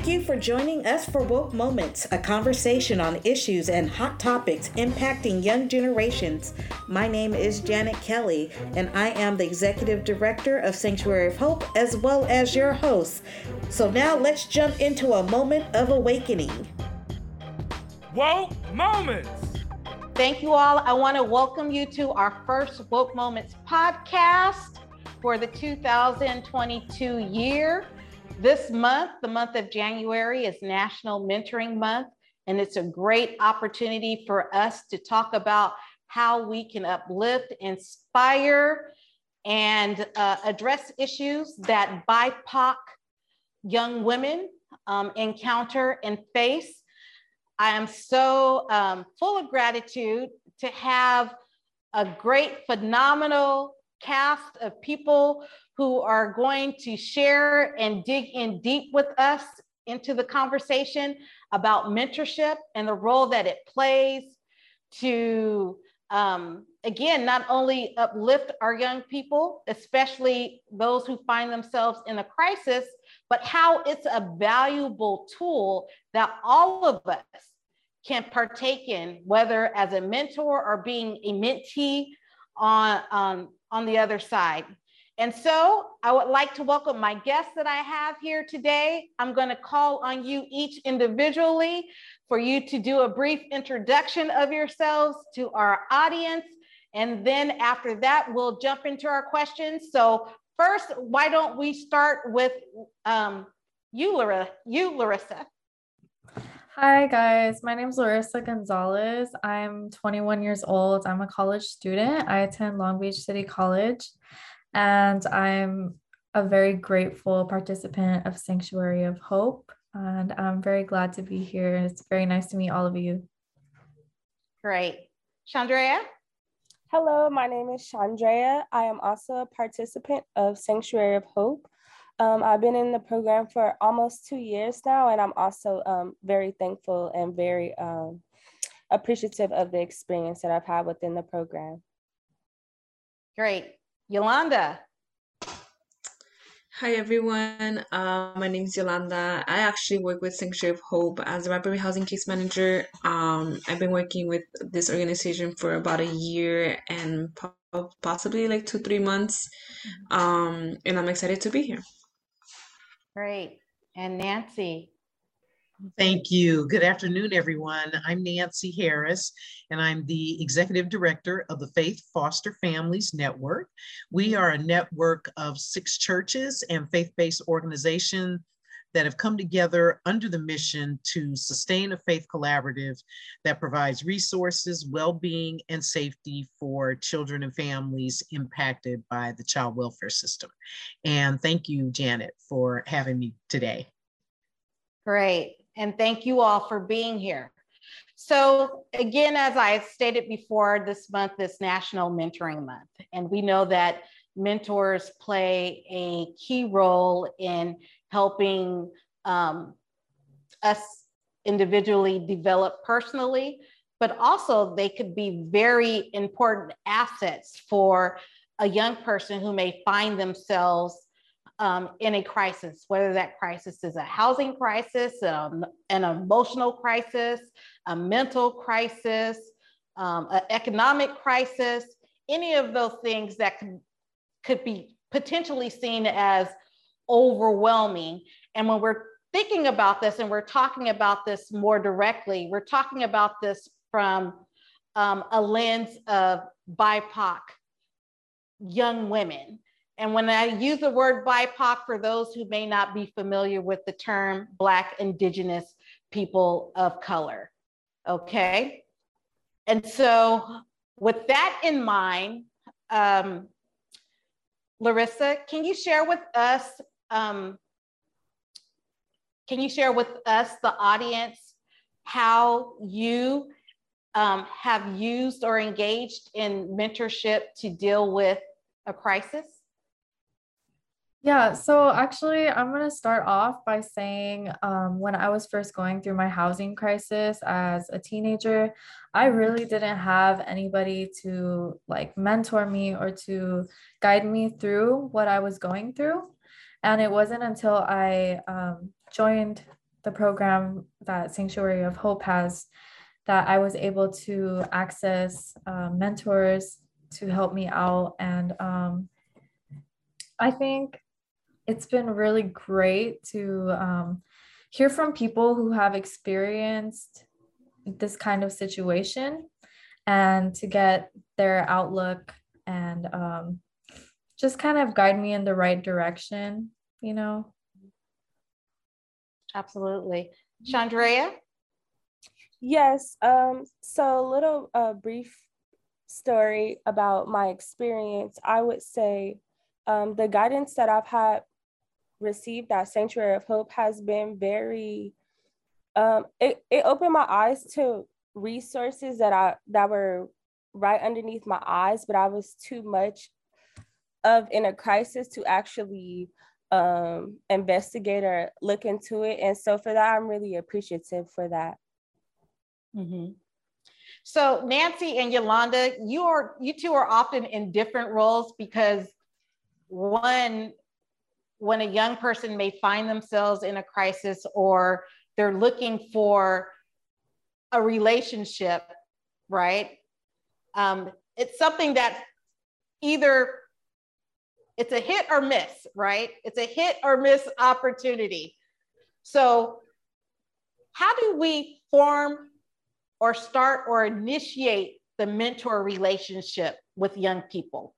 Thank you for joining us for Woke Moments, a conversation on issues and hot topics impacting young generations. My name is Janet Kelly, and I am the Executive Director of Sanctuary of Hope, as well as your host. So now let's jump into a moment of awakening. Woke Moments! Thank you all. I want to welcome you to our first Woke Moments podcast for the 2022 year. This month, the month of January, is National Mentoring Month, and it's a great opportunity for us to talk about how we can uplift, inspire, and uh, address issues that BIPOC young women um, encounter and face. I am so um, full of gratitude to have a great, phenomenal cast of people who are going to share and dig in deep with us into the conversation about mentorship and the role that it plays to, um, again, not only uplift our young people, especially those who find themselves in a crisis, but how it's a valuable tool that all of us can partake in, whether as a mentor or being a mentee on, um, on the other side. And so I would like to welcome my guests that I have here today. I'm going to call on you each individually for you to do a brief introduction of yourselves to our audience. And then after that, we'll jump into our questions. So first, why don't we start with um, you, Larissa? You, Larissa. Hi guys, my name is Larissa Gonzalez. I'm 21 years old. I'm a college student. I attend Long Beach City College and I'm a very grateful participant of Sanctuary of Hope. And I'm very glad to be here. It's very nice to meet all of you. Great. Chandrea? Hello, my name is Chandrea. I am also a participant of Sanctuary of Hope. Um, I've been in the program for almost two years now, and I'm also um, very thankful and very um, appreciative of the experience that I've had within the program. Great. Yolanda. Hi everyone, uh, my name is Yolanda. I actually work with Sanctuary of Hope as a Rapid Housing Case Manager. Um, I've been working with this organization for about a year and possibly like two, three months. Um, and I'm excited to be here. Great. And Nancy. Thank you. Good afternoon, everyone. I'm Nancy Harris, and I'm the Executive Director of the Faith Foster Families Network. We are a network of six churches and faith-based organizations that have come together under the mission to sustain a faith collaborative that provides resources, well-being, and safety for children and families impacted by the child welfare system. And thank you, Janet, for having me today. Great and thank you all for being here. So again, as I stated before, this month is National Mentoring Month, and we know that mentors play a key role in helping um, us individually develop personally, but also they could be very important assets for a young person who may find themselves um, in a crisis, whether that crisis is a housing crisis, um, an emotional crisis, a mental crisis, um, an economic crisis, any of those things that could, could be potentially seen as overwhelming. And when we're thinking about this and we're talking about this more directly, we're talking about this from um, a lens of BIPOC young women and when I use the word BIPOC, for those who may not be familiar with the term Black, Indigenous people of color, okay? And so with that in mind, um, Larissa, can you share with us, um, can you share with us, the audience, how you um, have used or engaged in mentorship to deal with a crisis? Yeah, so actually, I'm going to start off by saying um, when I was first going through my housing crisis as a teenager, I really didn't have anybody to like mentor me or to guide me through what I was going through. And it wasn't until I um, joined the program that Sanctuary of Hope has that I was able to access uh, mentors to help me out. And um, I think it's been really great to um, hear from people who have experienced this kind of situation and to get their outlook and um, just kind of guide me in the right direction, you know? Absolutely. Chandrea? Yes. Um, so a little uh, brief story about my experience. I would say um, the guidance that I've had received at Sanctuary of Hope has been very, um, it, it opened my eyes to resources that I that were right underneath my eyes, but I was too much of in a crisis to actually um, investigate or look into it. And so for that, I'm really appreciative for that. Mm-hmm. So Nancy and Yolanda, you are you two are often in different roles because one, when a young person may find themselves in a crisis or they're looking for a relationship, right? Um, it's something that either it's a hit or miss, right? It's a hit or miss opportunity. So, how do we form or start or initiate the mentor relationship with young people?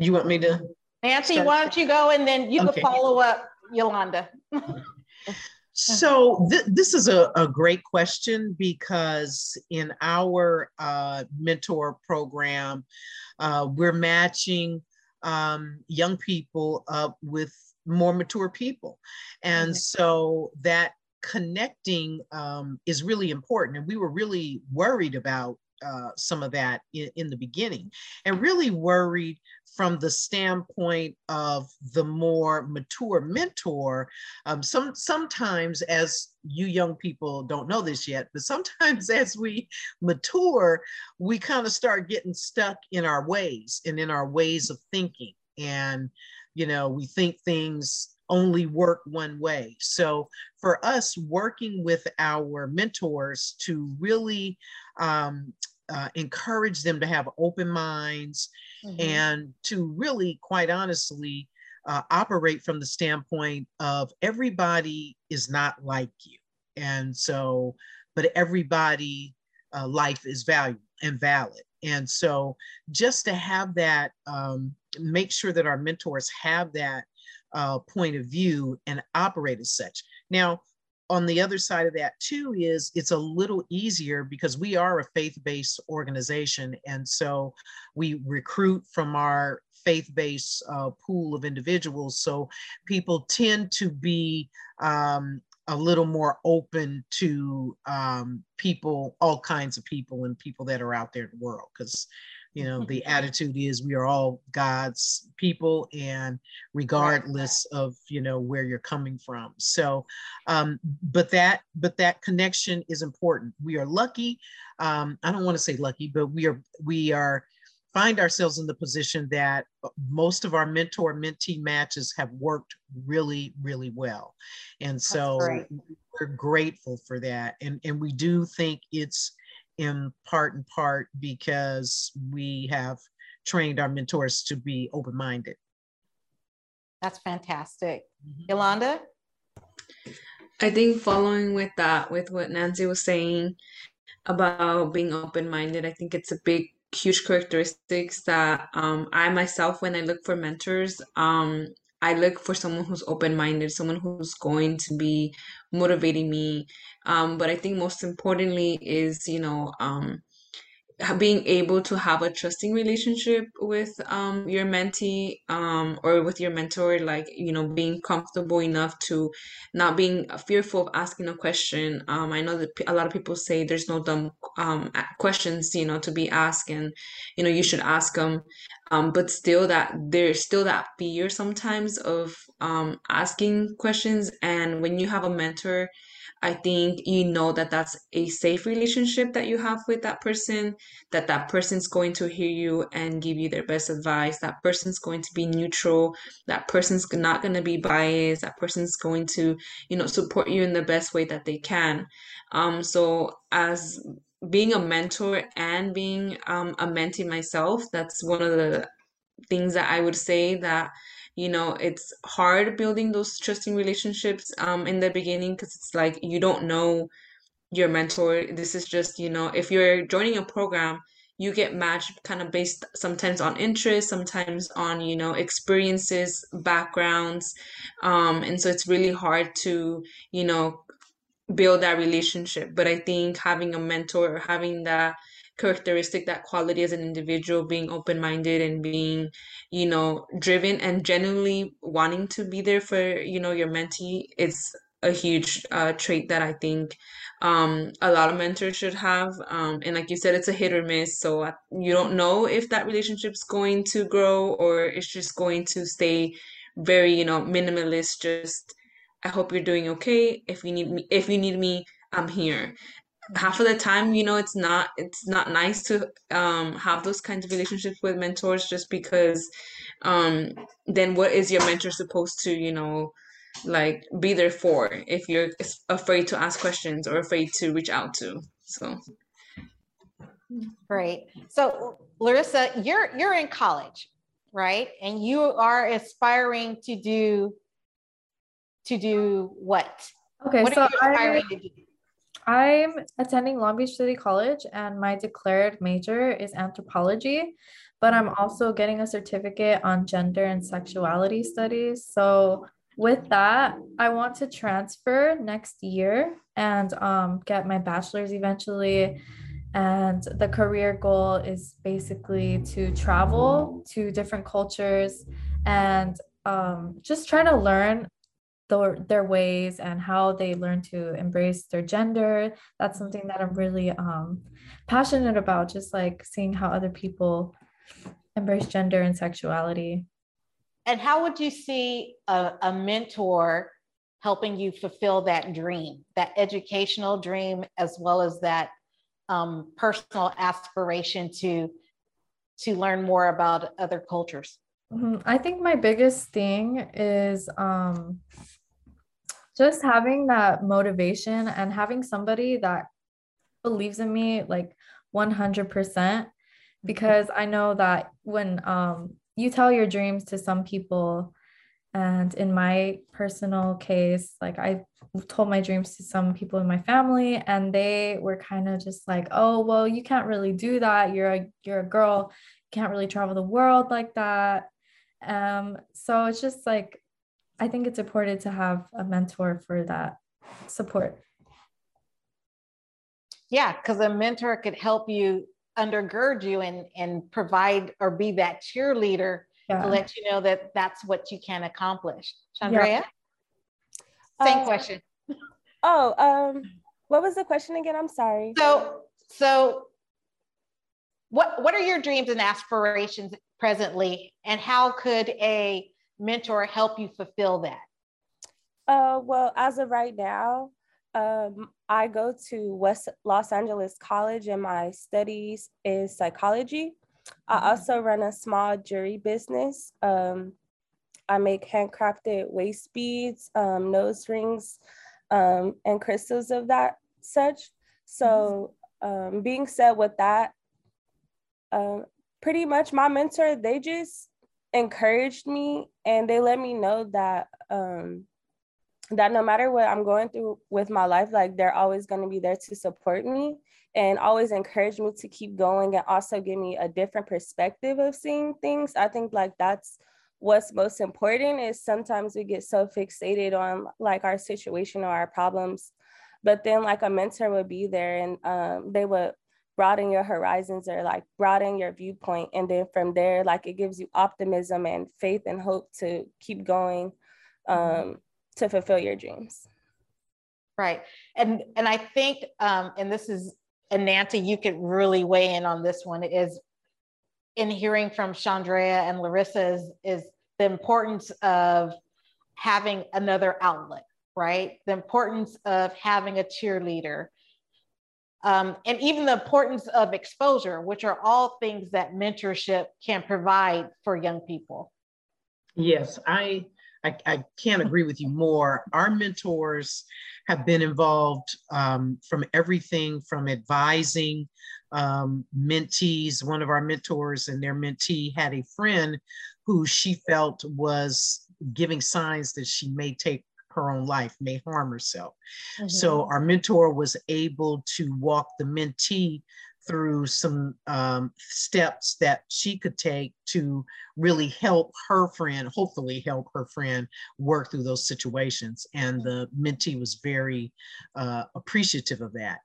You want me to? Nancy, start? why don't you go and then you okay. can follow up, Yolanda. so th- this is a, a great question because in our uh, mentor program, uh, we're matching um, young people up with more mature people. And so that connecting um, is really important. And we were really worried about uh, some of that in, in, the beginning and really worried from the standpoint of the more mature mentor. Um, some sometimes as you young people don't know this yet but sometimes as we mature we kind of start getting stuck in our ways and in our ways of thinking. And you know we think things only work one way. So for us working with our mentors to really um, uh, encourage them to have open minds mm-hmm. and to really, quite honestly, uh, operate from the standpoint of everybody is not like you. And so, but everybody uh, life is valuable and valid. And so just to have that, um, make sure that our mentors have that uh, point of view and operate as such. Now, on the other side of that too is it's a little easier because we are a faith-based organization and so we recruit from our faith-based uh, pool of individuals so people tend to be um, a little more open to um, people all kinds of people and people that are out there in the world because you know the attitude is we are all god's people and regardless of you know where you're coming from. So um but that but that connection is important. We are lucky um i don't want to say lucky but we are we are find ourselves in the position that most of our mentor mentee matches have worked really really well. And so we're grateful for that. And and we do think it's in part and part because we have trained our mentors to be open-minded. That's fantastic. Mm-hmm. Yolanda? I think following with that, with what Nancy was saying about being open-minded, I think it's a big, huge characteristics that um, I myself, when I look for mentors, um, I look for someone who's open minded, someone who's going to be motivating me. Um, but I think most importantly is, you know, um, being able to have a trusting relationship with um, your mentee um, or with your mentor like you know being comfortable enough to not being fearful of asking a question. Um, i know that a lot of people say there's no dumb um, questions you know to be asked and you know you should ask them um, but still that there's still that fear sometimes of um, asking questions. And when you have a mentor I think you know that that's a safe relationship that you have with that person, that that person's going to hear you and give you their best advice. That person's going to be neutral. That person's not going to be biased. That person's going to, you know, support you in the best way that they can. Um, so as being a mentor and being um, a mentee myself, that's one of the things that I would say that you know it's hard building those trusting relationships um, in the beginning because it's like you don't know your mentor. This is just you know if you're joining a program, you get matched kind of based sometimes on interest, sometimes on you know experiences, backgrounds, um, and so it's really hard to you know build that relationship. But I think having a mentor or having that characteristic, that quality as an individual, being open minded and being, you know, driven and genuinely wanting to be there for, you know, your mentee, it's a huge uh, trait that I think um, a lot of mentors should have. Um, and like you said, it's a hit or miss. So you don't know if that relationship's going to grow or it's just going to stay very, you know, minimalist, just I hope you're doing okay. If you need me, if you need me, I'm here. Half of the time, you know, it's not it's not nice to um, have those kinds of relationships with mentors just because um, then what is your mentor supposed to, you know, like be there for if you're afraid to ask questions or afraid to reach out to. So Great. So Larissa, you're you're in college, right? And you are aspiring to do to do what? Okay, what so I, I'm attending Long Beach City College, and my declared major is anthropology, but I'm also getting a certificate on gender and sexuality studies. So with that, I want to transfer next year and um, get my bachelor's eventually. And the career goal is basically to travel to different cultures and um, just try to learn their, their ways and how they learn to embrace their gender. That's something that I'm really um, passionate about, just like seeing how other people embrace gender and sexuality. And how would you see a, a mentor helping you fulfill that dream, that educational dream, as well as that um, personal aspiration to to learn more about other cultures? Mm-hmm. I think my biggest thing is um, just having that motivation and having somebody that believes in me like 100% because I know that when um, you tell your dreams to some people, and in my personal case, like I told my dreams to some people in my family, and they were kind of just like, "Oh, well, you can't really do that. You're a you're a girl. You can't really travel the world like that." Um, so it's just like I think it's important to have a mentor for that support. Yeah, because a mentor could help you undergird you and and provide or be that cheerleader yeah. to let you know that that's what you can accomplish. Chandrea, yeah. same uh, question. Oh, um, what was the question again? I'm sorry. So, so what what are your dreams and aspirations presently, and how could a mentor help you fulfill that? Uh, well, as of right now, um, I go to West Los Angeles College and my studies is psychology. I mm-hmm. also run a small jewelry business. Um, I make handcrafted waist beads, um, nose rings, um, and crystals of that such. So, mm-hmm. um, being said with that, uh, pretty much my mentor, they just encouraged me and they let me know that um that no matter what I'm going through with my life, like they're always going to be there to support me and always encourage me to keep going and also give me a different perspective of seeing things. I think like that's what's most important is sometimes we get so fixated on like our situation or our problems, but then like a mentor would be there and um, they would broaden your horizons or like broaden your viewpoint and then from there like it gives you optimism and faith and hope to keep going mm-hmm. um, to fulfill your dreams right and and i think um, and this is and nancy you could really weigh in on this one is in hearing from chandrea and larissa is, is the importance of having another outlet right? The importance of having a cheerleader. Um, and even the importance of exposure, which are all things that mentorship can provide for young people. Yes, I, I, I can't agree with you more. Our mentors have been involved um, from everything from advising um, mentees. One of our mentors and their mentee had a friend who she felt was giving signs that she may take her own life, may harm herself. Mm-hmm. So our mentor was able to walk the mentee through some um, steps that she could take to really help her friend, hopefully help her friend work through those situations. And the mentee was very uh, appreciative of that.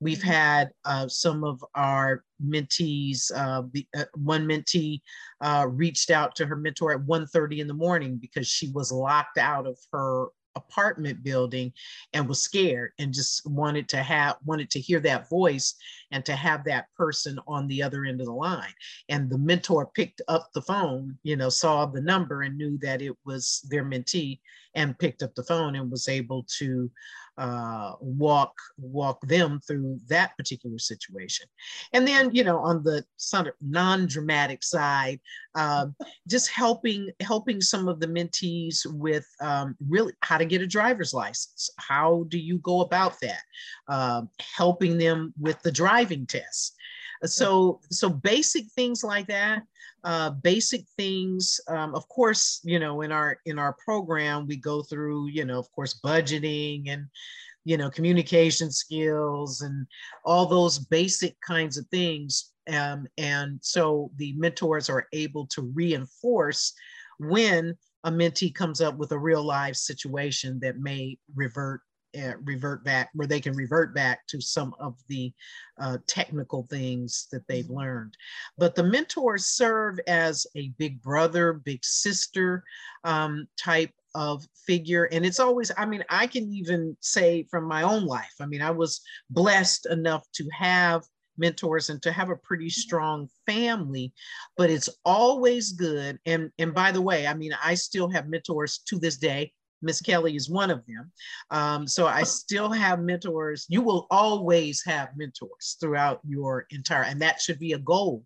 We've mm-hmm. had uh, some of our mentees, uh, the, uh, one mentee uh, reached out to her mentor at 1.30 in the morning because she was locked out of her apartment building and was scared and just wanted to have wanted to hear that voice and to have that person on the other end of the line. And the mentor picked up the phone you know saw the number and knew that it was their mentee and picked up the phone and was able to uh, walk walk them through that particular situation. And then, you know, on the sort of non-dramatic side, uh, just helping helping some of the mentees with um, really how to get a driver's license. How do you go about that? Uh, helping them with the driving test. So, so basic things like that uh, basic things. Um, of course, you know, in our in our program, we go through, you know, of course, budgeting and you know communication skills and all those basic kinds of things. Um, and so the mentors are able to reinforce when a mentee comes up with a real life situation that may revert uh, revert back where they can revert back to some of the uh, technical things that they've mm-hmm. learned. But the mentors serve as a big brother big sister um, type of figure. And it's always i mean i can even say from my own life i mean i was blessed enough to have mentors and to have a pretty strong family but it's always good. And and by the way i mean i still have mentors to this day Miss Kelly is one of them. Um, so I still have mentors. You will always have mentors throughout your entire, and that should be a goal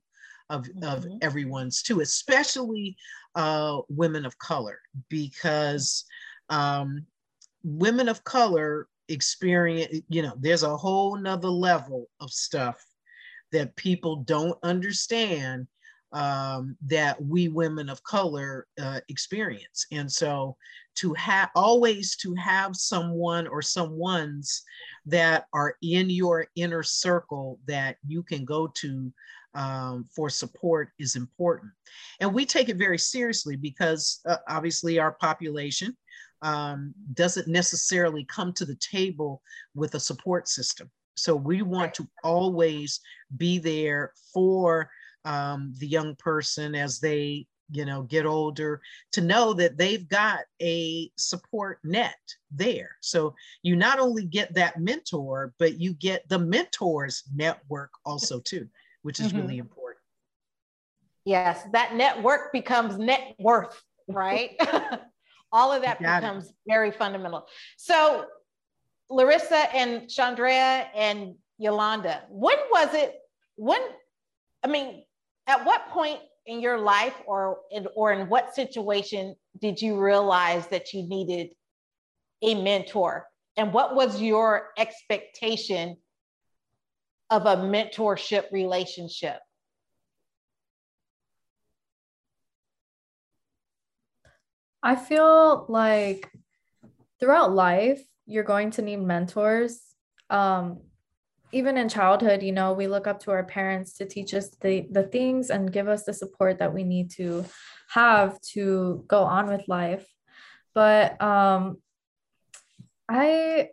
of, mm-hmm. of everyone's too, especially uh, women of color, because um, women of color experience, you know, there's a whole nother level of stuff that people don't understand um, that we women of color uh, experience. And so to have always to have someone or someone's that are in your inner circle that you can go to um, for support is important. And we take it very seriously because uh, obviously our population um, doesn't necessarily come to the table with a support system. So we want to always be there for um, the young person as they you know get older to know that they've got a support net there so you not only get that mentor but you get the mentors network also too which is mm-hmm. really important yes that network becomes net worth right all of that becomes it. very fundamental so larissa and chandrea and yolanda when was it when i mean at what point in your life or in, or in what situation did you realize that you needed a mentor? And what was your expectation of a mentorship relationship? I feel like throughout life you're going to need mentors. Um, even in childhood, you know, we look up to our parents to teach us the, the things and give us the support that we need to have to go on with life. But um, I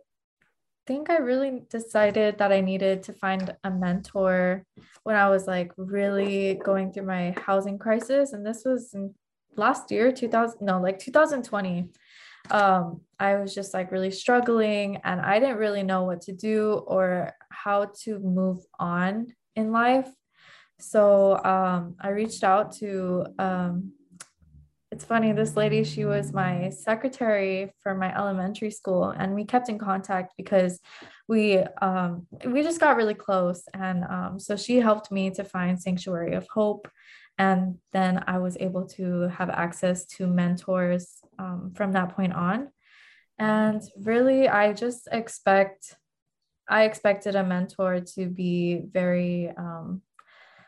think I really decided that I needed to find a mentor when I was like really going through my housing crisis. And this was in last year, 2000, no, like 2020 um, I was just like really struggling and I didn't really know what to do or how to move on in life. So um, I reached out to, um, it's funny, this lady, she was my secretary for my elementary school, and we kept in contact because we um, we just got really close. And um, so she helped me to find Sanctuary of Hope. And then I was able to have access to mentors um, from that point on. And really, I just expect, I expected a mentor to be very, um,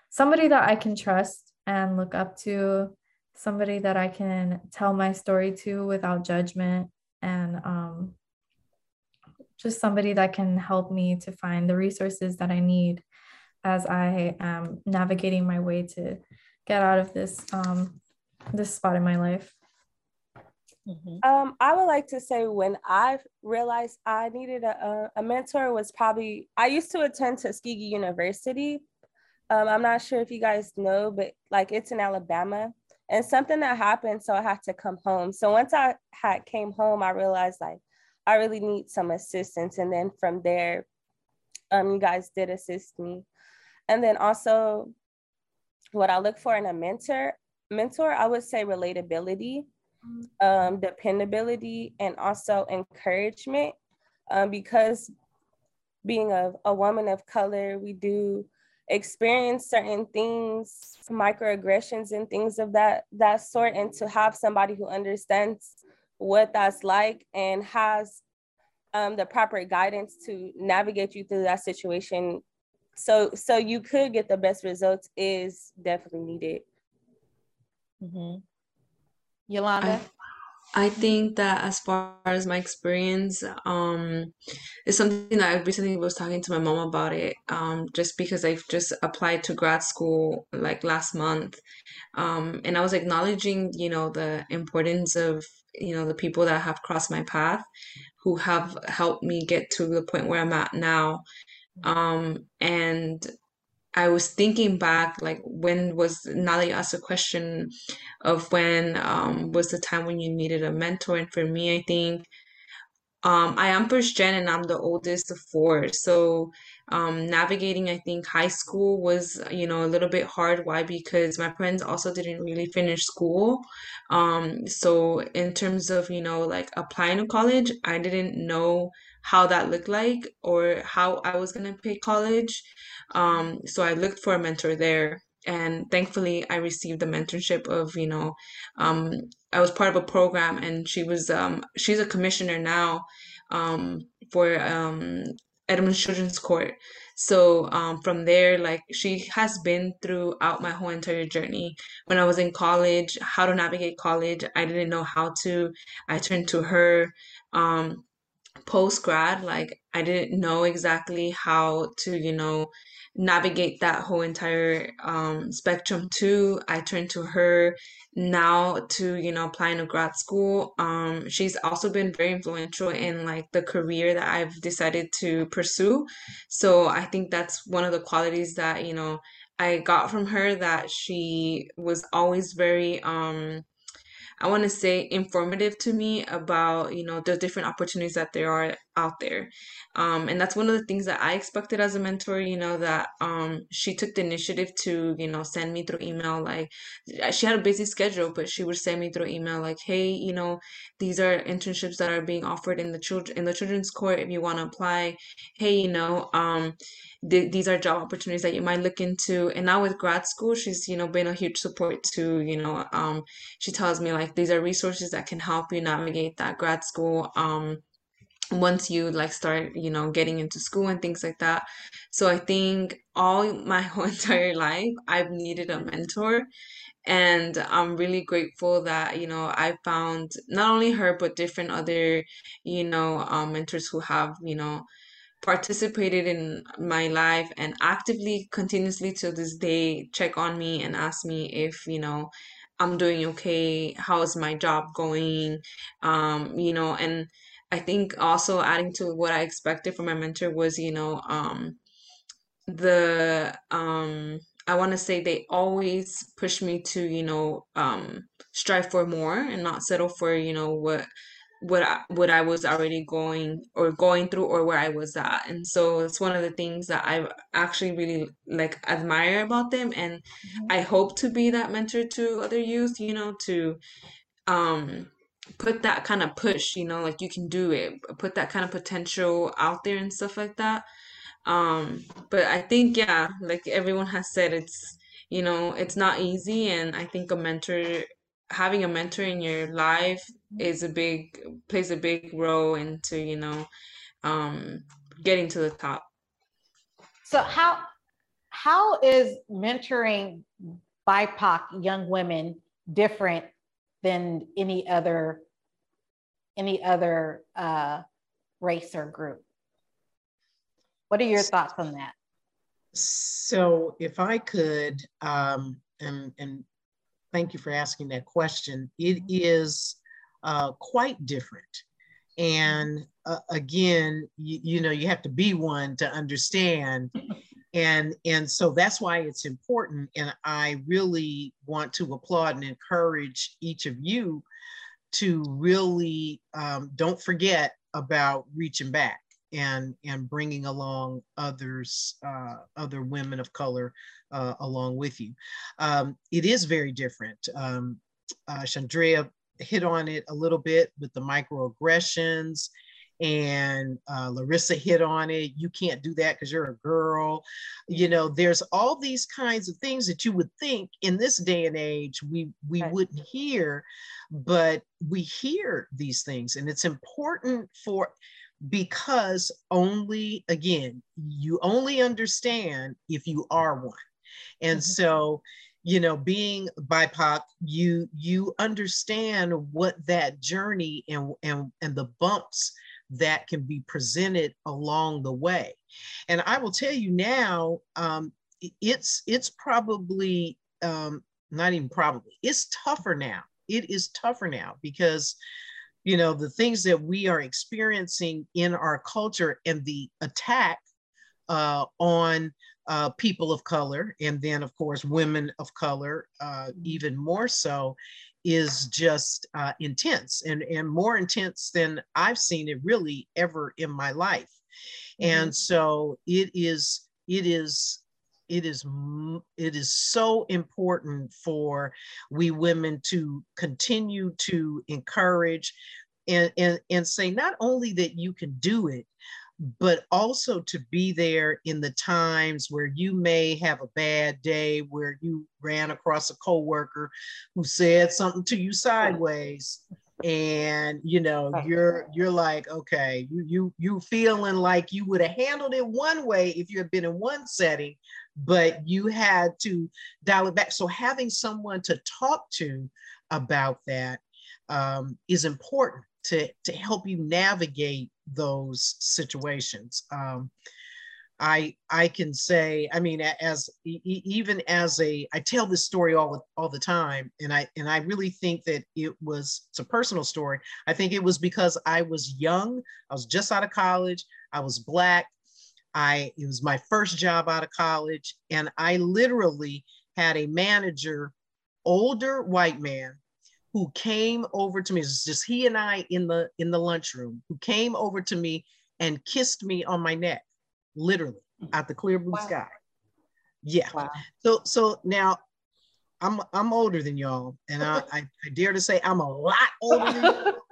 somebody that I can trust and look up to, somebody that I can tell my story to without judgment, and um, just somebody that can help me to find the resources that I need as I am navigating my way to get out of this um, this spot in my life. Mm-hmm. Um, I would like to say when I realized I needed a, a mentor was probably I used to attend Tuskegee University. Um, I'm not sure if you guys know, but like it's in Alabama, and something that happened, so I had to come home. So once I had came home, I realized like I really need some assistance, and then from there, um, you guys did assist me, and then also what I look for in a mentor, mentor, I would say relatability um, dependability, and also encouragement. Um, because being a, a woman of color, we do experience certain things, microaggressions and things of that that sort, and to have somebody who understands what that's like and has um, the proper guidance to navigate you through that situation so so you could get the best results is definitely needed mm-hmm. Yolanda? I, I think that as far as my experience, um, it's something that I recently was talking to my mom about it. Um, just because I've just applied to grad school like last month, um, and I was acknowledging, you know, the importance of you know the people that have crossed my path, who have helped me get to the point where I'm at now. Um, and I was thinking back, like when was now that you asked a question of when um, was the time when you needed a mentor, and for me, I think um, I am first gen and I'm the oldest of four, so um, navigating I think high school was you know a little bit hard. Why? Because my friends also didn't really finish school, um, so in terms of you know like applying to college, I didn't know how that looked like or how I was gonna pick college. Um, so I looked for a mentor there. And thankfully, I received the mentorship of, you know, um, I was part of a program, and she was, um, she's a commissioner now um, for um, Edmonds Children's Court. So um, from there, like she has been throughout my whole entire journey. When I was in college, how to navigate college, I didn't know how to. I turned to her. Um, post grad, like I didn't know exactly how to, you know, navigate that whole entire um, spectrum too. I turned to her now to, you know, applying to grad school. Um, she's also been very influential in like the career that I've decided to pursue. So I think that's one of the qualities that, you know, I got from her that she was always very um I want to say informative to me about you know the different opportunities that there are out there. Um, and that's one of the things that I expected as a mentor you know that um, she took the initiative to you know send me through email like she had a busy schedule but she would send me through email like hey you know these are internships that are being offered in the children in the children's court if you want to apply. Hey you know um th- these are job opportunities that you might look into. And now with grad school she's you know been a huge support to you know um she tells me like these are resources that can help you navigate that grad school um once you like start you know getting into school and things like that. So i think all my whole entire life i've needed a mentor. And i'm really grateful that you know i found not only her but different other you know um, mentors who have you know participated in my life and actively continuously to this day check on me and ask me if you know i'm doing okay how's my job going um you know and i think also adding to what i expected from my mentor was you know um the um i want to say they always push me to you know um strive for more and not settle for you know what what I, what I was already going or going through or where I was at. And so it's one of the things that I actually really like admire about them and mm-hmm. I hope to be that mentor to other youth, you know, to um put that kind of push, you know, like you can do it, put that kind of potential out there and stuff like that. Um, but I think, yeah, like everyone has said, it's, you know, it's not easy. And I think a mentor, having a mentor in your life is a big, plays a big role into, you know, um, getting to the top. So how, how is mentoring BIPOC young women different than any other any other uh, race or group. What are your thoughts on that? So, if I could, um, and, and thank you for asking that question, it is uh, quite different. And uh, again, you, you know, you have to be one to understand. and and so that's why it's important and i really want to applaud and encourage each of you to really um, don't forget about reaching back and and bringing along others uh, other women of color uh, along with you um, it is very different um, uh, chandrea hit on it a little bit with the microaggressions and uh, Larissa hit on it. You can't do that because you're a girl. You know, there's all these kinds of things that you would think in this day and age we we right. wouldn't hear, but we hear these things, and it's important for because only again you only understand if you are one, and mm-hmm. so you know being bipoc you you understand what that journey and and and the bumps that can be presented along the way. And I will tell you now, um, it's it's probably um, not even probably it's tougher now. It is tougher now because you know the things that we are experiencing in our culture and the attack uh, on uh, people of color and then of course women of color uh, even more so is just uh, intense and, and more intense than I've seen it really ever in my life. Mm-hmm. And so it is, it is, it is, it is so important for we women to continue to encourage and, and, and say not only that you can do it, but also to be there in the times where you may have a bad day, where you ran across a coworker who said something to you sideways, and you know you're you're like, okay, you you you feeling like you would have handled it one way if you had been in one setting, but you had to dial it back. So having someone to talk to about that um, is important to to help you navigate those situations. Um, I I can say, I mean, as even as a, I tell this story all all the time, and I and I really think that it was it's a personal story. I think it was because I was young, I was just out of college, I was black, I it was my first job out of college, and I literally had a manager, older white man, who came over to me. It was just he and I in the in the lunchroom, who came over to me and kissed me on my neck, literally mm. at the clear blue wow. sky. Yeah. Wow. So so now I'm I'm older than y'all, and I, I, I dare to say I'm a lot older.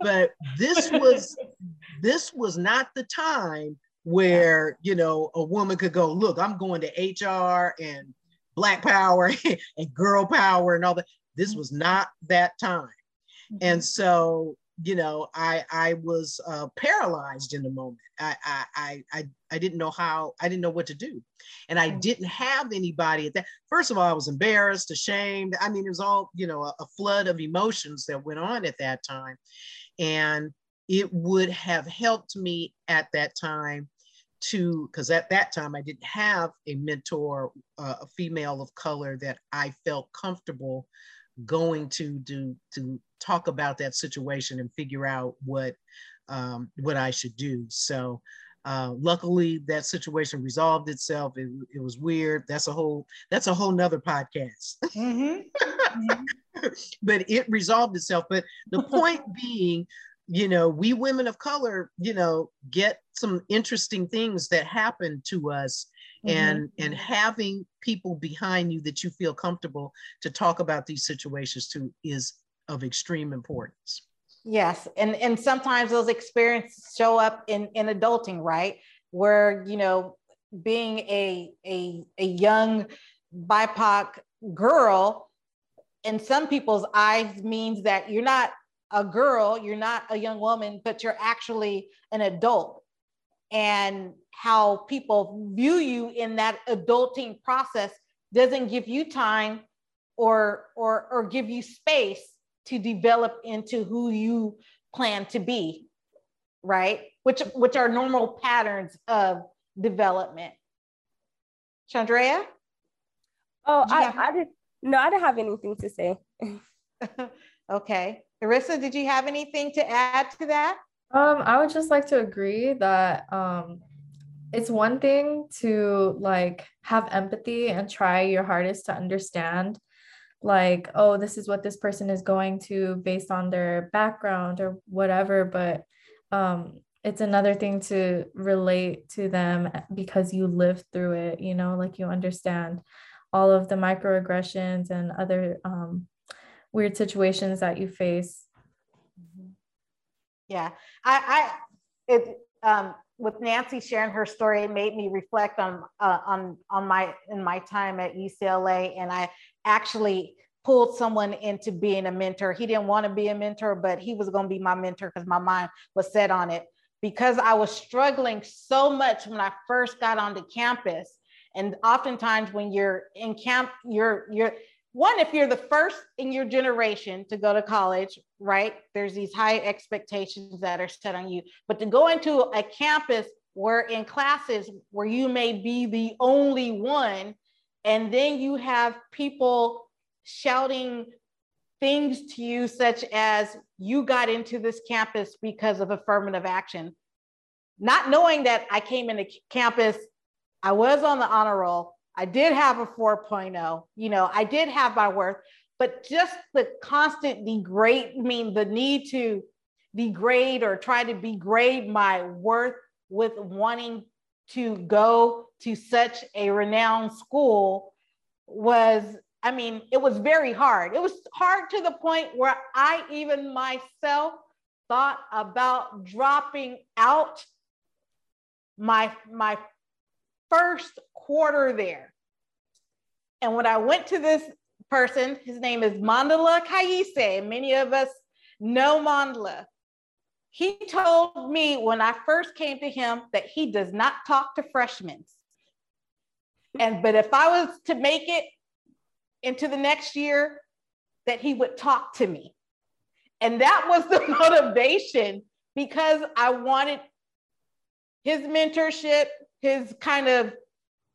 But this was this was not the time where you know a woman could go, look, I'm going to HR and black power and girl power and all that. This was not that time. Mm-hmm. And so, you know, I I was uh, paralyzed in the moment. I, I I I didn't know how. I didn't know what to do, and I mm-hmm. didn't have anybody at that. First of all, I was embarrassed, ashamed. I mean, it was all you know, a, a flood of emotions that went on at that time, and it would have helped me at that time to because at that time I didn't have a mentor, uh, a female of color that I felt comfortable going to do to talk about that situation and figure out what um, what I should do. So uh, luckily that situation resolved itself. It, it, was weird. That's a whole that's a whole nother podcast. Mm-hmm. but it resolved itself. But the point being, you know, we women of color, you know, get some interesting things that happen to us mm-hmm. and and having people behind you that you feel comfortable to talk about these situations to is of extreme importance. Yes, and and sometimes those experiences show up in in adulting, right? Where you know, being a a a young BIPOC girl, in some people's eyes, means that you're not a girl, you're not a young woman, but you're actually an adult. And how people view you in that adulting process doesn't give you time or or or give you space to develop into who you plan to be right? Which which are normal patterns of development. Chandrea? Oh I, I didn't no i didn't have anything to say. Okay Larissa, did you have anything to add to that? Um i would just like to agree that um it's one thing to like have empathy and try your hardest to understand like oh this is what this person is going to based on their background or whatever but um it's another thing to relate to them because you live through it you know like you understand all of the microaggressions and other um, weird situations that you face yeah i i it um with Nancy sharing her story, it made me reflect on uh, on on my in my time at UCLA, and I actually pulled someone into being a mentor. He didn't want to be a mentor, but he was going to be my mentor because my mind was set on it. Because I was struggling so much when I first got onto campus, and oftentimes when you're in camp, you're you're one if you're the first in your generation to go to college right there's these high expectations that are set on you. But to go into a campus where in classes where you may be the only one and then you have people shouting things to you such as you got into this campus because of affirmative action. Not knowing that i came into campus i was on the honor roll I did have a 4.0, you know, I did have my worth, but just the constant degrade, I mean, the need to degrade or try to degrade my worth with wanting to go to such a renowned school was, I mean, it was very hard. It was hard to the point where I even myself thought about dropping out my my first quarter there. And when I went to this person, his name is Mandala Kaise. Many of us know Mandala. He told me when I first came to him that he does not talk to freshmen. And but if I was to make it into the next year, that he would talk to me. And that was the motivation because I wanted his mentorship, his kind of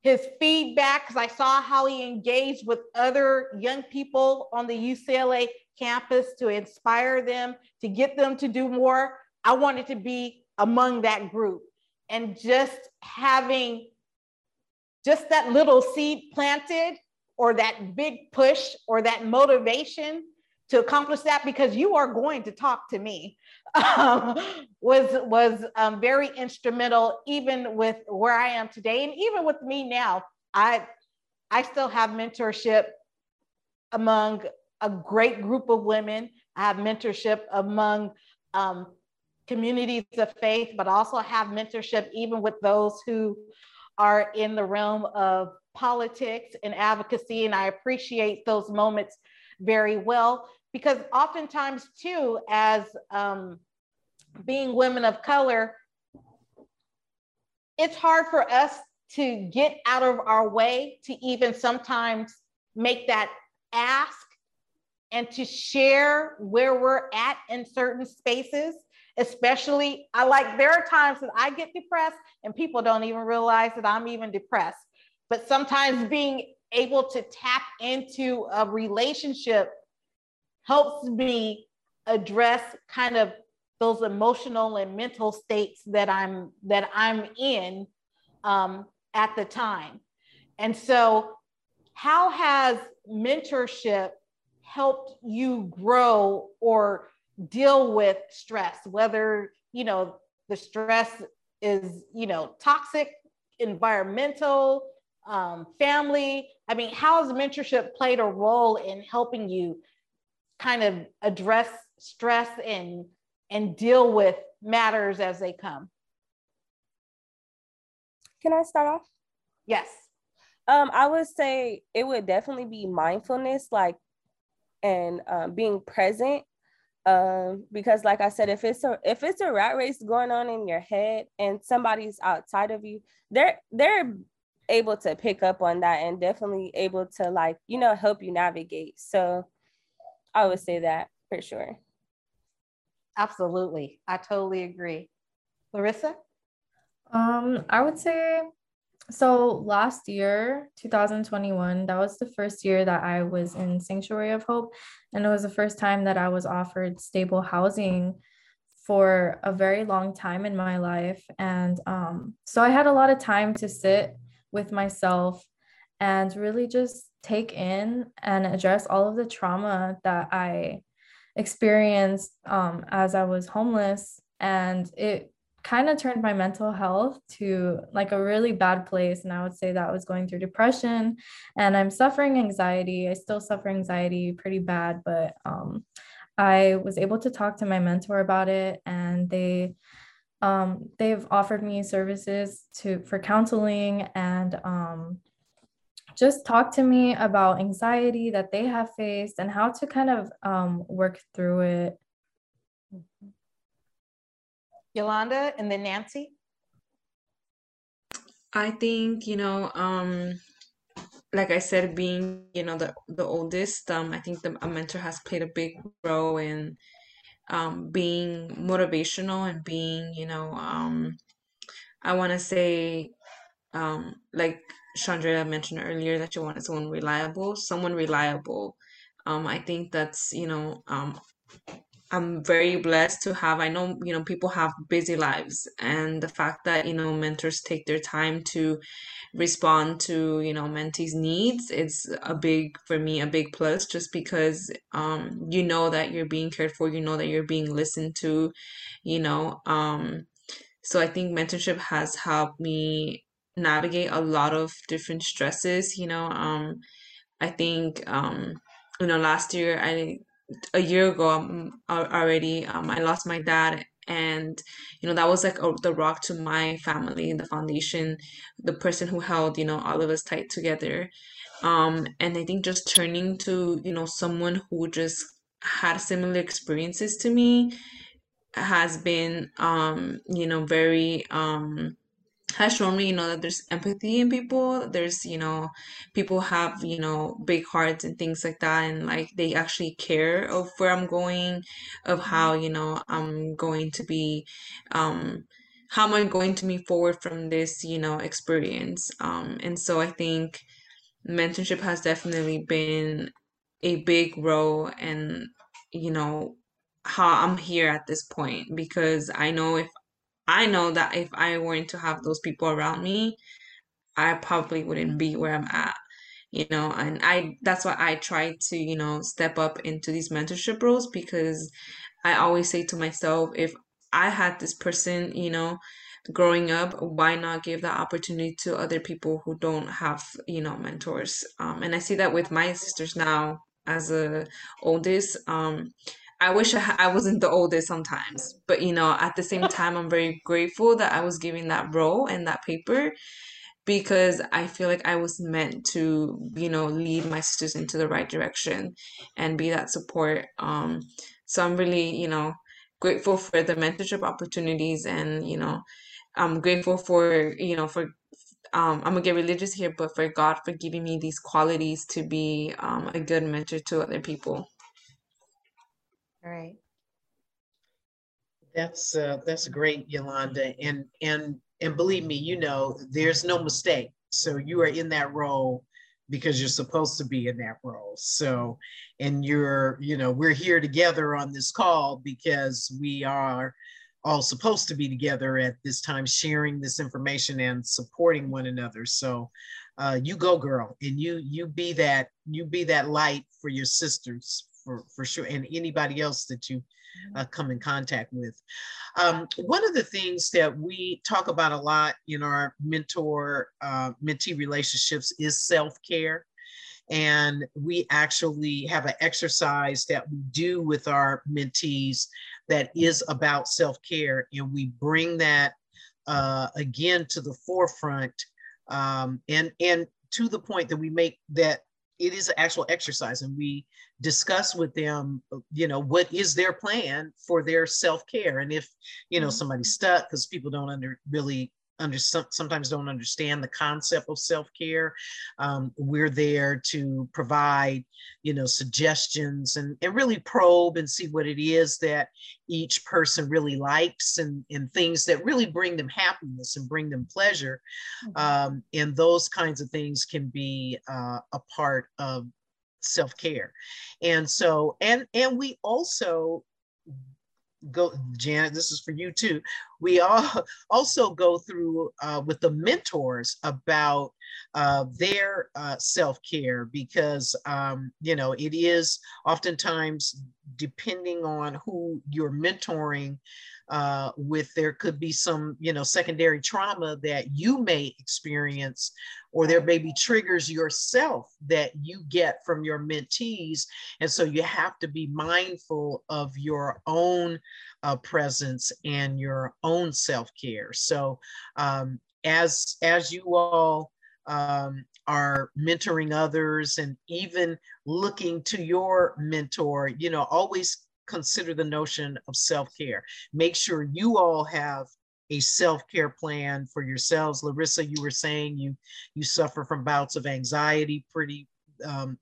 his feedback because I saw how he engaged with other young people on the UCLA campus to inspire them, to get them to do more. I wanted to be among that group and just having just that little seed planted or that big push or that motivation to accomplish that because you are going to talk to me um, was was um, very instrumental even with where I am today and even with me now. I I still have mentorship among a great group of women. I have mentorship among um, communities of faith, but also have mentorship even with those who are in the realm of politics and advocacy. And I appreciate those moments very well because oftentimes too as um, being women of color it's hard for us to get out of our way to even sometimes make that ask and to share where we're at in certain spaces especially i like there are times that i get depressed and people don't even realize that i'm even depressed. But sometimes being able to tap into a relationship helps me address kind of those emotional and mental states that I'm that I'm in um, at the time. And so, how has mentorship helped you grow or deal with stress? Whether you know the stress is you know toxic, environmental, um, family. I mean, how has mentorship played a role in helping you kind of address stress and and deal with matters as they come? Can I start off? Yes. Um, I would say it would definitely be mindfulness, like, and um, being present. Um, because like I said, if it's a if it's a rat race going on in your head and somebody's outside of you, they're they're able to pick up on that and definitely able to like you know help you navigate. So I would say that for sure. Absolutely, I totally agree. Larissa. Um, I would say so last year, 2021, that was the first year that I was in Sanctuary of Hope. And it was the first time that I was offered stable housing for a very long time in my life. And um, so I had a lot of time to sit with myself and really just take in and address all of the trauma that I experienced um, as I was homeless. And it kind of turned my mental health to like a really bad place. And I would say that I was going through depression and I'm suffering anxiety. I still suffer anxiety pretty bad, but um, I was able to talk to my mentor about it and they um, they've offered me services to for counseling and um, just talk to me about anxiety that they have faced and how to kind of um, work through it. Yolanda and then Nancy? I think, you know, um, like I said, being, you know, the the oldest, um, I think the a mentor has played a big role in um being motivational and being, you know, um I want to say um like Chandra mentioned earlier that you wanted someone reliable, someone reliable. Um, I think that's, you know, um I'm very blessed to have. I know, you know, people have busy lives, and the fact that, you know, mentors take their time to respond to, you know, mentees' needs, it's a big, for me, a big plus just because um, you know that you're being cared for, you know that you're being listened to, you know. Um, so I think mentorship has helped me navigate a lot of different stresses, you know. Um, I think, um, you know, last year I a year ago um, already um, i lost my dad and you know that was like a, the rock to my family the foundation the person who held you know all of us tight together um and i think just turning to you know someone who just had similar experiences to me has been um you know very um has shown me, you know, that there's empathy in people. There's, you know, people have, you know, big hearts and things like that. And like they actually care of where I'm going, of how, you know, I'm going to be, um, how am I going to move forward from this, you know, experience. Um, and so I think mentorship has definitely been a big role and, you know, how I'm here at this point because I know if I know that if I weren't to have those people around me, I probably wouldn't be where I'm at, you know, and I that's why I try to, you know, step up into these mentorship roles because I always say to myself, if I had this person, you know, growing up, why not give that opportunity to other people who don't have, you know, mentors? Um, and I see that with my sisters now as a oldest. Um, I wish I, I wasn't the oldest sometimes, but you know, at the same time, I'm very grateful that I was given that role and that paper because I feel like I was meant to, you know, lead my sisters into the right direction and be that support. Um, so I'm really, you know, grateful for the mentorship opportunities and, you know, I'm grateful for, you know, for um, I'm gonna get religious here, but for God for giving me these qualities to be um, a good mentor to other people. Right. That's uh, that's great, Yolanda, and and and believe me, you know, there's no mistake. So you are in that role because you're supposed to be in that role. So, and you're, you know, we're here together on this call because we are all supposed to be together at this time, sharing this information and supporting one another. So, uh, you go, girl, and you you be that you be that light for your sisters for, for sure, and anybody else that you uh, come in contact with. Um, one of the things that we talk about a lot in our mentor uh, mentee relationships is self care. And we actually have an exercise that we do with our mentees that is about self care. And we bring that uh, again to the forefront um, and, and to the point that we make that it is an actual exercise and we discuss with them you know what is their plan for their self-care and if you know mm-hmm. somebody's stuck because people don't under really under sometimes don't understand the concept of self-care um, we're there to provide you know suggestions and, and really probe and see what it is that each person really likes and, and things that really bring them happiness and bring them pleasure mm-hmm. um, and those kinds of things can be uh, a part of self-care and so and and we also go janet this is for you too. We all also go through uh, with the mentors about uh, their uh, self-care because um, you know it is oftentimes depending on who you're mentoring uh, with there could be some you know secondary trauma that you may experience or there may be triggers yourself that you get from your mentees. And so you have to be mindful of your own uh, presence and your own self-care. So um, as as you all um, are mentoring others and even looking to your mentor you know always consider the notion of self-care. Make sure you all have a self-care plan for yourselves. Larissa, you were saying you you suffer from bouts of anxiety pretty um,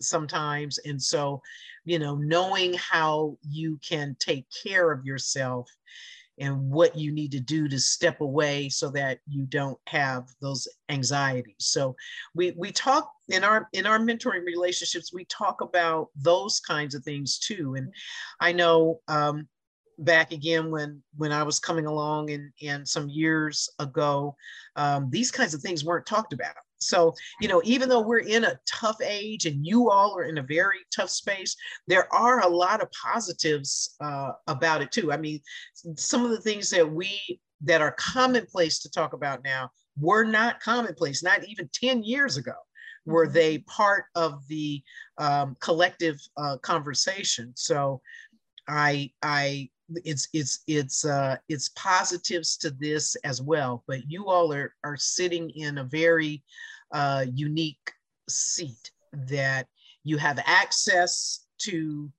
sometimes, and so you know knowing how you can take care of yourself and what you need to do to step away so that you don't have those anxieties. So we we talk in our in our mentoring relationships we talk about those kinds of things too. And i know um, back again when when i was coming along and and some years ago um, these kinds of things weren't talked about so, you know, even though we're in a tough age and you all are in a very tough space, there are a lot of positives uh, about it too. I mean, some of the things that we that are commonplace to talk about now were not commonplace, not even 10 years ago. Were mm-hmm. they part of the um, collective uh, conversation? So, I I it's it's it's uh it's positives to this as well but you all are are sitting in a very uh unique seat that you have access to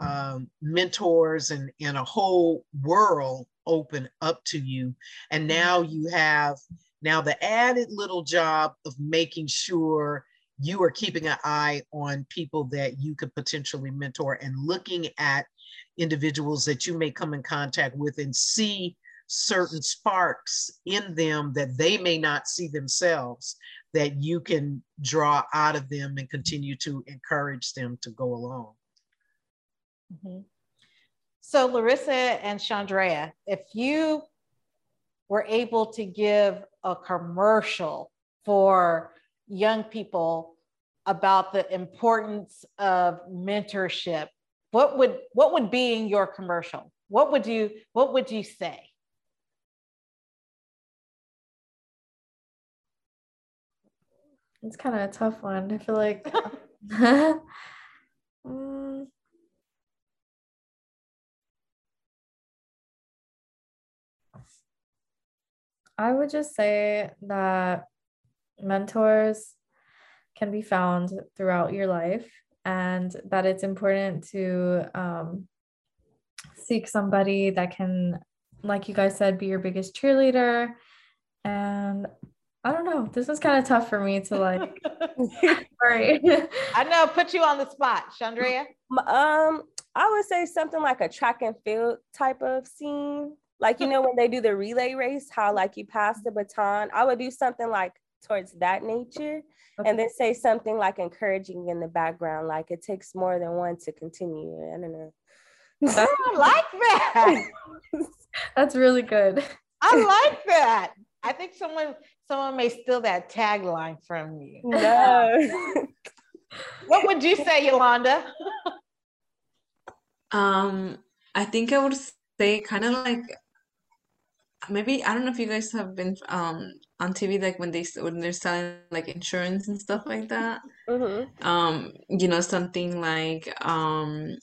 um, mentors and and a whole world open up to you. And now you have now the added little job of making sure you are keeping an eye on people that you could potentially mentor and looking at individuals that you may come in contact with and see certain sparks in them that they may not see themselves that you can draw out of them and continue to encourage them to go along. Mm-hmm. So, Larissa and Chandrea, if you were able to give a commercial for young people about the importance of mentorship what would what would be in your commercial what would you what would you say it's kind of a tough one i feel like mm. i would just say that mentors can be found throughout your life and that it's important to um, seek somebody that can, like you guys said, be your biggest cheerleader. And I don't know, this was kind of tough for me to like. Sorry. I know, put you on the spot, Chandrea. Um, I would say something like a track and field type of scene. Like, you know, when they do the relay race, how like you pass the baton. I would do something like towards that nature okay. and then say something like encouraging in the background like it takes more than one to continue i don't know i like that that's really good i like that i think someone someone may steal that tagline from you no what would you say yolanda um i think i would say kind of like maybe I don't know if you guys have been um on TV like when they when they're selling like insurance and stuff like that. Mm-hmm. Um, you know, something like um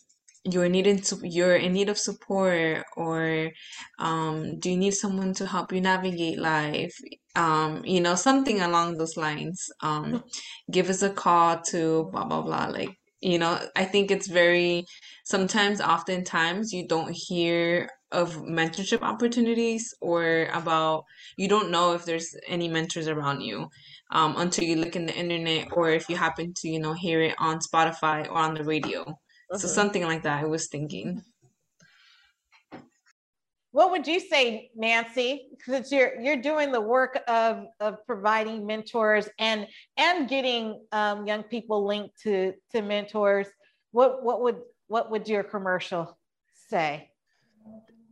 you're needing to you're in need of support or um do you need someone to help you navigate life? Um, you know, something along those lines. Um, give us a call to blah blah blah. Like, you know, I think it's very sometimes oftentimes you don't hear of mentorship opportunities or about you don't know if there's any mentors around you um, until you look in the internet or if you happen to you know hear it on spotify or on the radio so Mhm. something like that i was thinking What would you say, Nancy? Because you're you're doing the work of of providing mentors and and getting um, young people linked to to mentors. What what would what would your commercial say?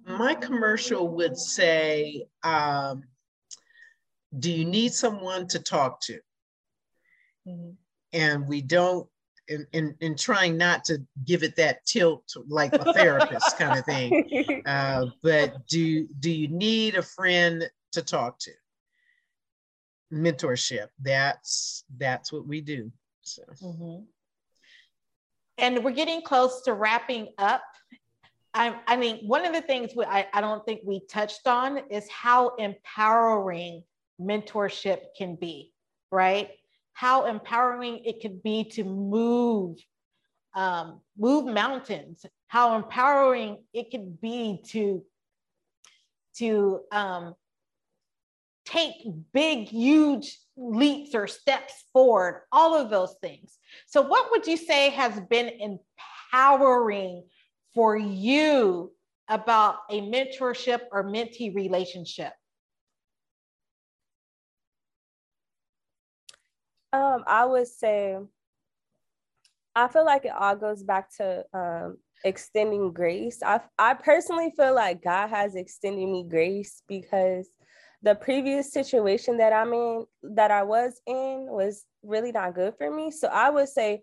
My commercial would say, um, do you need someone to talk to? And we don't, in, in, in trying not to give it that tilt like a therapist kind of thing. Uh, but do do you need a friend to talk to? Mentorship. That's that's what we do. So Mhm. And we're getting close to wrapping up. I, I mean, one of the things we, I, I don't think we touched on is how empowering mentorship can be, right? How empowering it could be to move, um, move mountains. How empowering it could be to to um, take big, huge leaps or steps forward, all of those things. So, what would you say has been empowering for you about a mentorship or mentee relationship? Um, I would say I feel like it all goes back to um, extending grace. I I personally feel like God has extended me grace because the previous situation that I'm in, that I was in, was really not good for me. So I would say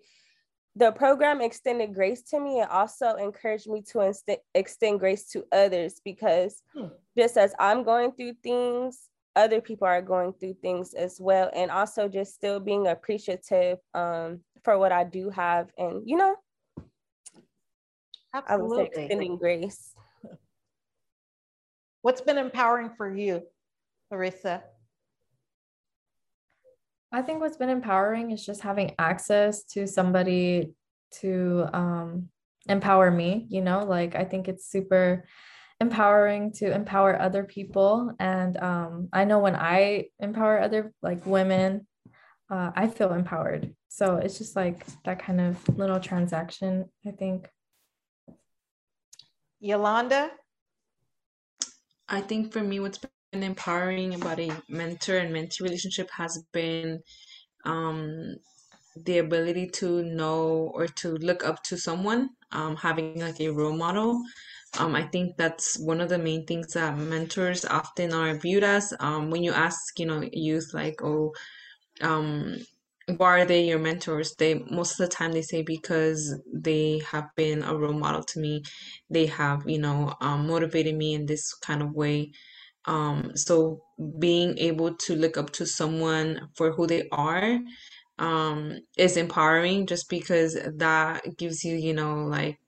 the program extended grace to me and also encouraged me to inst- extend grace to others because Hmm. just as I'm going through things, other people are going through things as well. And also just still being appreciative um, for what I do have. And, you know, I would say Absolutely. extending grace. What's been empowering for you, Larissa? I think what's been empowering is just having access to somebody to um, empower me. You know, like I think it's super empowering to empower other people. And um, I know when I empower other like women, uh, I feel empowered. So it's just like that kind of little transaction, I think. Yolanda? I think for me, what's been empowering about a mentor and mentee relationship has been um, the ability to know or to look up to someone, um, having like a role model. Um, I think that's one of the main things that mentors often are viewed as. Um, when you ask, you know, youth like, oh, um, why are they your mentors? They most of the time they say because they have been a role model to me. They have, you know, um, motivated me in this kind of way. Um, so being able to look up to someone for who they are, um, is empowering just because that gives you, you know, like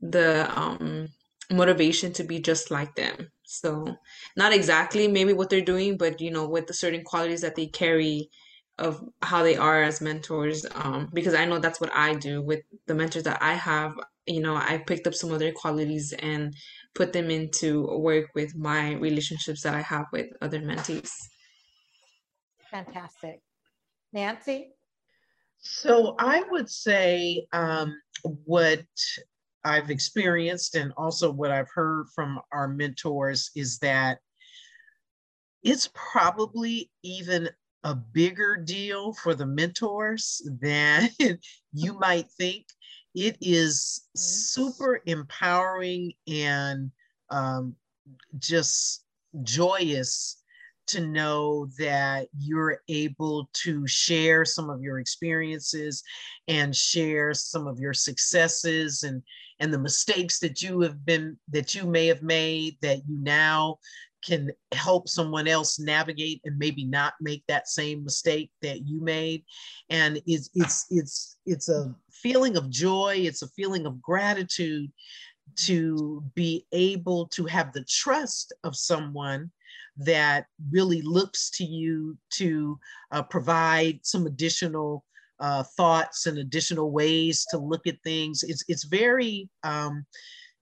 the um motivation to be just like them. So not exactly maybe what they're doing, but you know, with the certain qualities that they carry of how they are as mentors. Um, because I know that's what I do with the mentors that I have. You know, I picked up some of their qualities and put them into work with my relationships that I have with other mentees. Fantastic. Nancy? So I would say um, what I've experienced and also what I've heard from our mentors is that it's probably even a bigger deal for the mentors than you might think. It is super empowering and um, just joyous to know that you're able to share some of your experiences and share some of your successes and and the mistakes that you have been that you may have made that you now can help someone else navigate and maybe not make that same mistake that you made. And it's it's it's it's a feeling of joy. It's a feeling of gratitude to be able to have the trust of someone that really looks to you to uh, provide some additional uh, thoughts and additional ways to look at things. It's it's very um,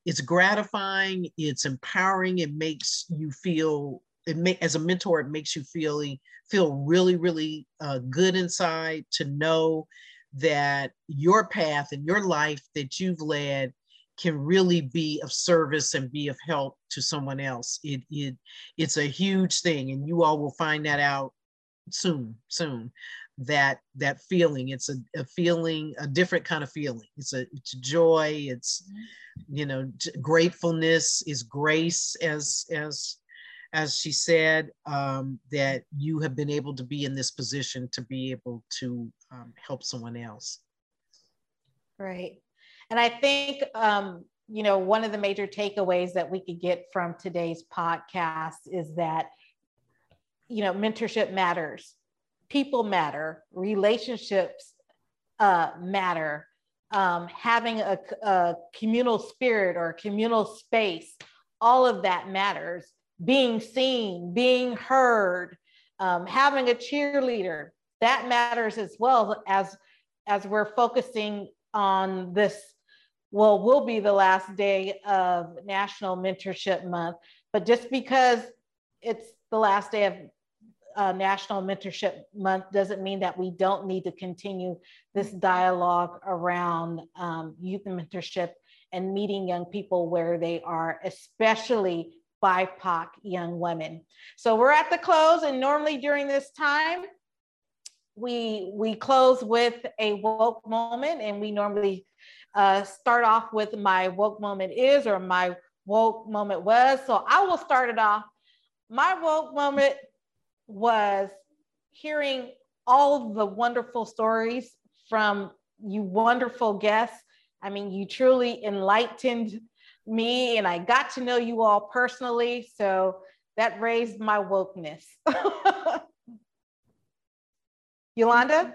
it's gratifying. It's empowering. It makes you feel. It make as a mentor, it makes you feel feel really really uh, good inside to know that your path and your life that you've led can really be of service and be of help to someone else. It, it it's a huge thing, and you all will find that out soon, soon. That that feeling, it's a, a feeling, a different kind of feeling. It's a it's joy. It's you know gratefulness is grace, as as as she said, um, that you have been able to be in this position to be able to um, help someone else. Right. And I think, um, you know, one of the major takeaways that we could get from today's podcast is that, you know, mentorship matters, people matter, relationships uh, matter. Um, having a, a communal spirit or communal space, all of that matters. Being seen, being heard, um, having a cheerleader, that matters as well as as we're focusing on this well, will be the last day of National Mentorship Month. But just because it's the last day of uh, National Mentorship Month doesn't mean that we don't need to continue this dialogue around um, youth mentorship and meeting young people where they are, especially BIPOC young women. So we're at the close, and normally during this time, we we close with a woke moment, and we normally uh, start off with my woke moment is or my woke moment was. So I will start it off. My woke moment was hearing all the wonderful stories from you wonderful guests. I mean, you truly enlightened me and I got to know you all personally. So that raised my wokeness. Yolanda?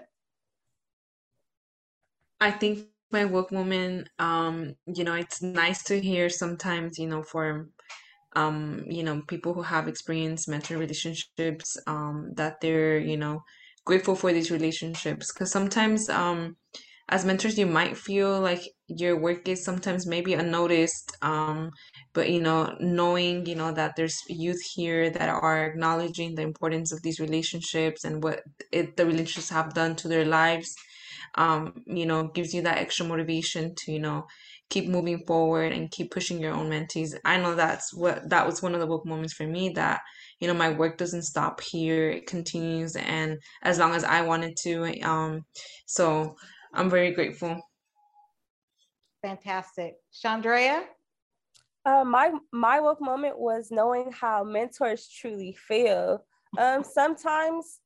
I think my woke moment um you know it's nice to hear sometimes you know for um you know people who have experienced mentor relationships um that they're you know grateful for these relationships. Because sometimes um as mentors you might feel like your work is sometimes maybe unnoticed um but you know knowing you know that there's youth here that are acknowledging the importance of these relationships and what it, the relationships have done to their lives um, you know, gives you that extra motivation to, you know, keep moving forward and keep pushing your own mentees. I know that's what that was one of the book moments for me that, you know, my work doesn't stop here. It continues and as long as I wanted to. Um, so I'm very grateful. Fantastic. Chandrea? Uh, my my woke moment was knowing how mentors truly feel. Um, sometimes,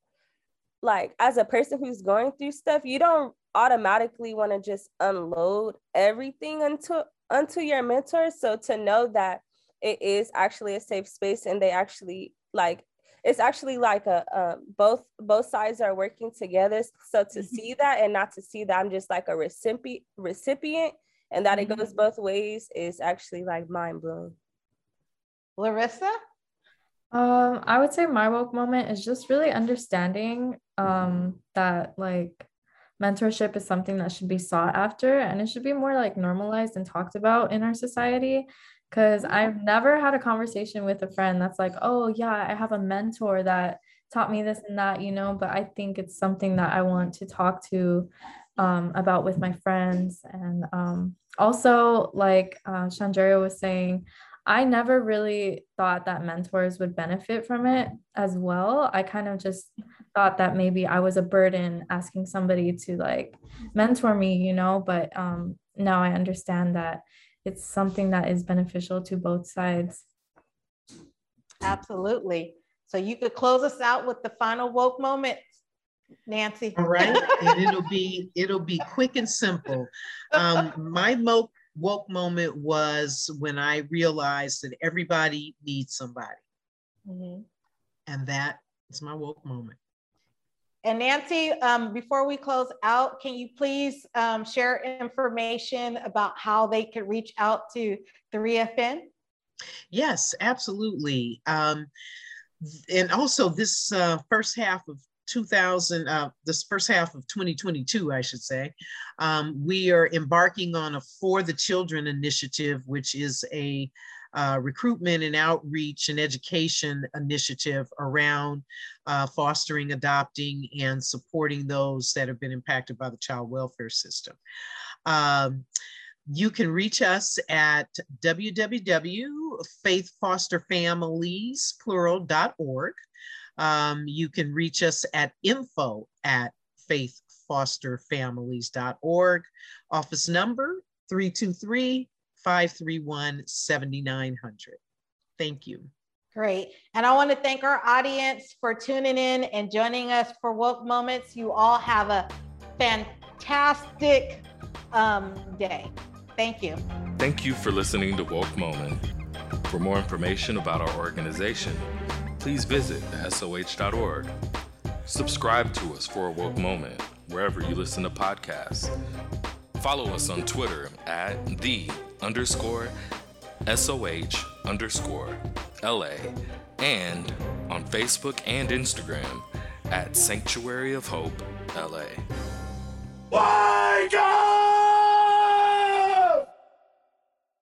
like as a person who's going through stuff, you don't automatically want to just unload everything onto onto your mentor so to know that it is actually a safe space and they actually like it's actually like a um, both both sides are working together so to mm-hmm. see that and not to see that i'm just like a recipient recipient and that mm-hmm. it goes both ways is actually like mind-blowing larissa um i would say my woke moment is just really understanding um that like mentorship is something that should be sought after and it should be more like normalized and talked about in our society because I've never had a conversation with a friend that's like, oh, yeah, I have a mentor that taught me this and that, you know, but I think it's something that I want to talk to um, about with my friends. And um, also, like uh, was saying, I never really thought that mentors would benefit from it as well. I kind of just thought that maybe I was a burden asking somebody to like mentor me, you know, but um, now I understand that it's something that is beneficial to both sides. Absolutely. So you could close us out with the final woke moment, Nancy. All right, and it'll be it'll be quick and simple. Um, my woke woke moment was when I realized that everybody needs somebody Mm-hmm. And that is my woke moment. And Nancy, um, before we close out, can you please um, share information about how they could reach out to 3FN? Yes, absolutely. Um, and also this uh, first half of 2000, uh, this first half of 2022, I should say, um, we are embarking on a For the Children initiative, which is a uh, recruitment and outreach and education initiative around uh, fostering, adopting, and supporting those that have been impacted by the child welfare system. Um, you can reach us at www.faithfosterfamilies.org. Um, you can reach us at info at faithfosterfamilies.org. Office number 323 531 7900. Thank you. Great. And I want to thank our audience for tuning in and joining us for Woke Moments. You all have a fantastic um, day. Thank you. Thank you for listening to Woke Moment. For more information about our organization, please visit SOH.org. Subscribe to us for a woke moment wherever you listen to podcasts. Follow us on Twitter at the underscore SOH underscore LA and on Facebook and Instagram at Sanctuary of Hope LA.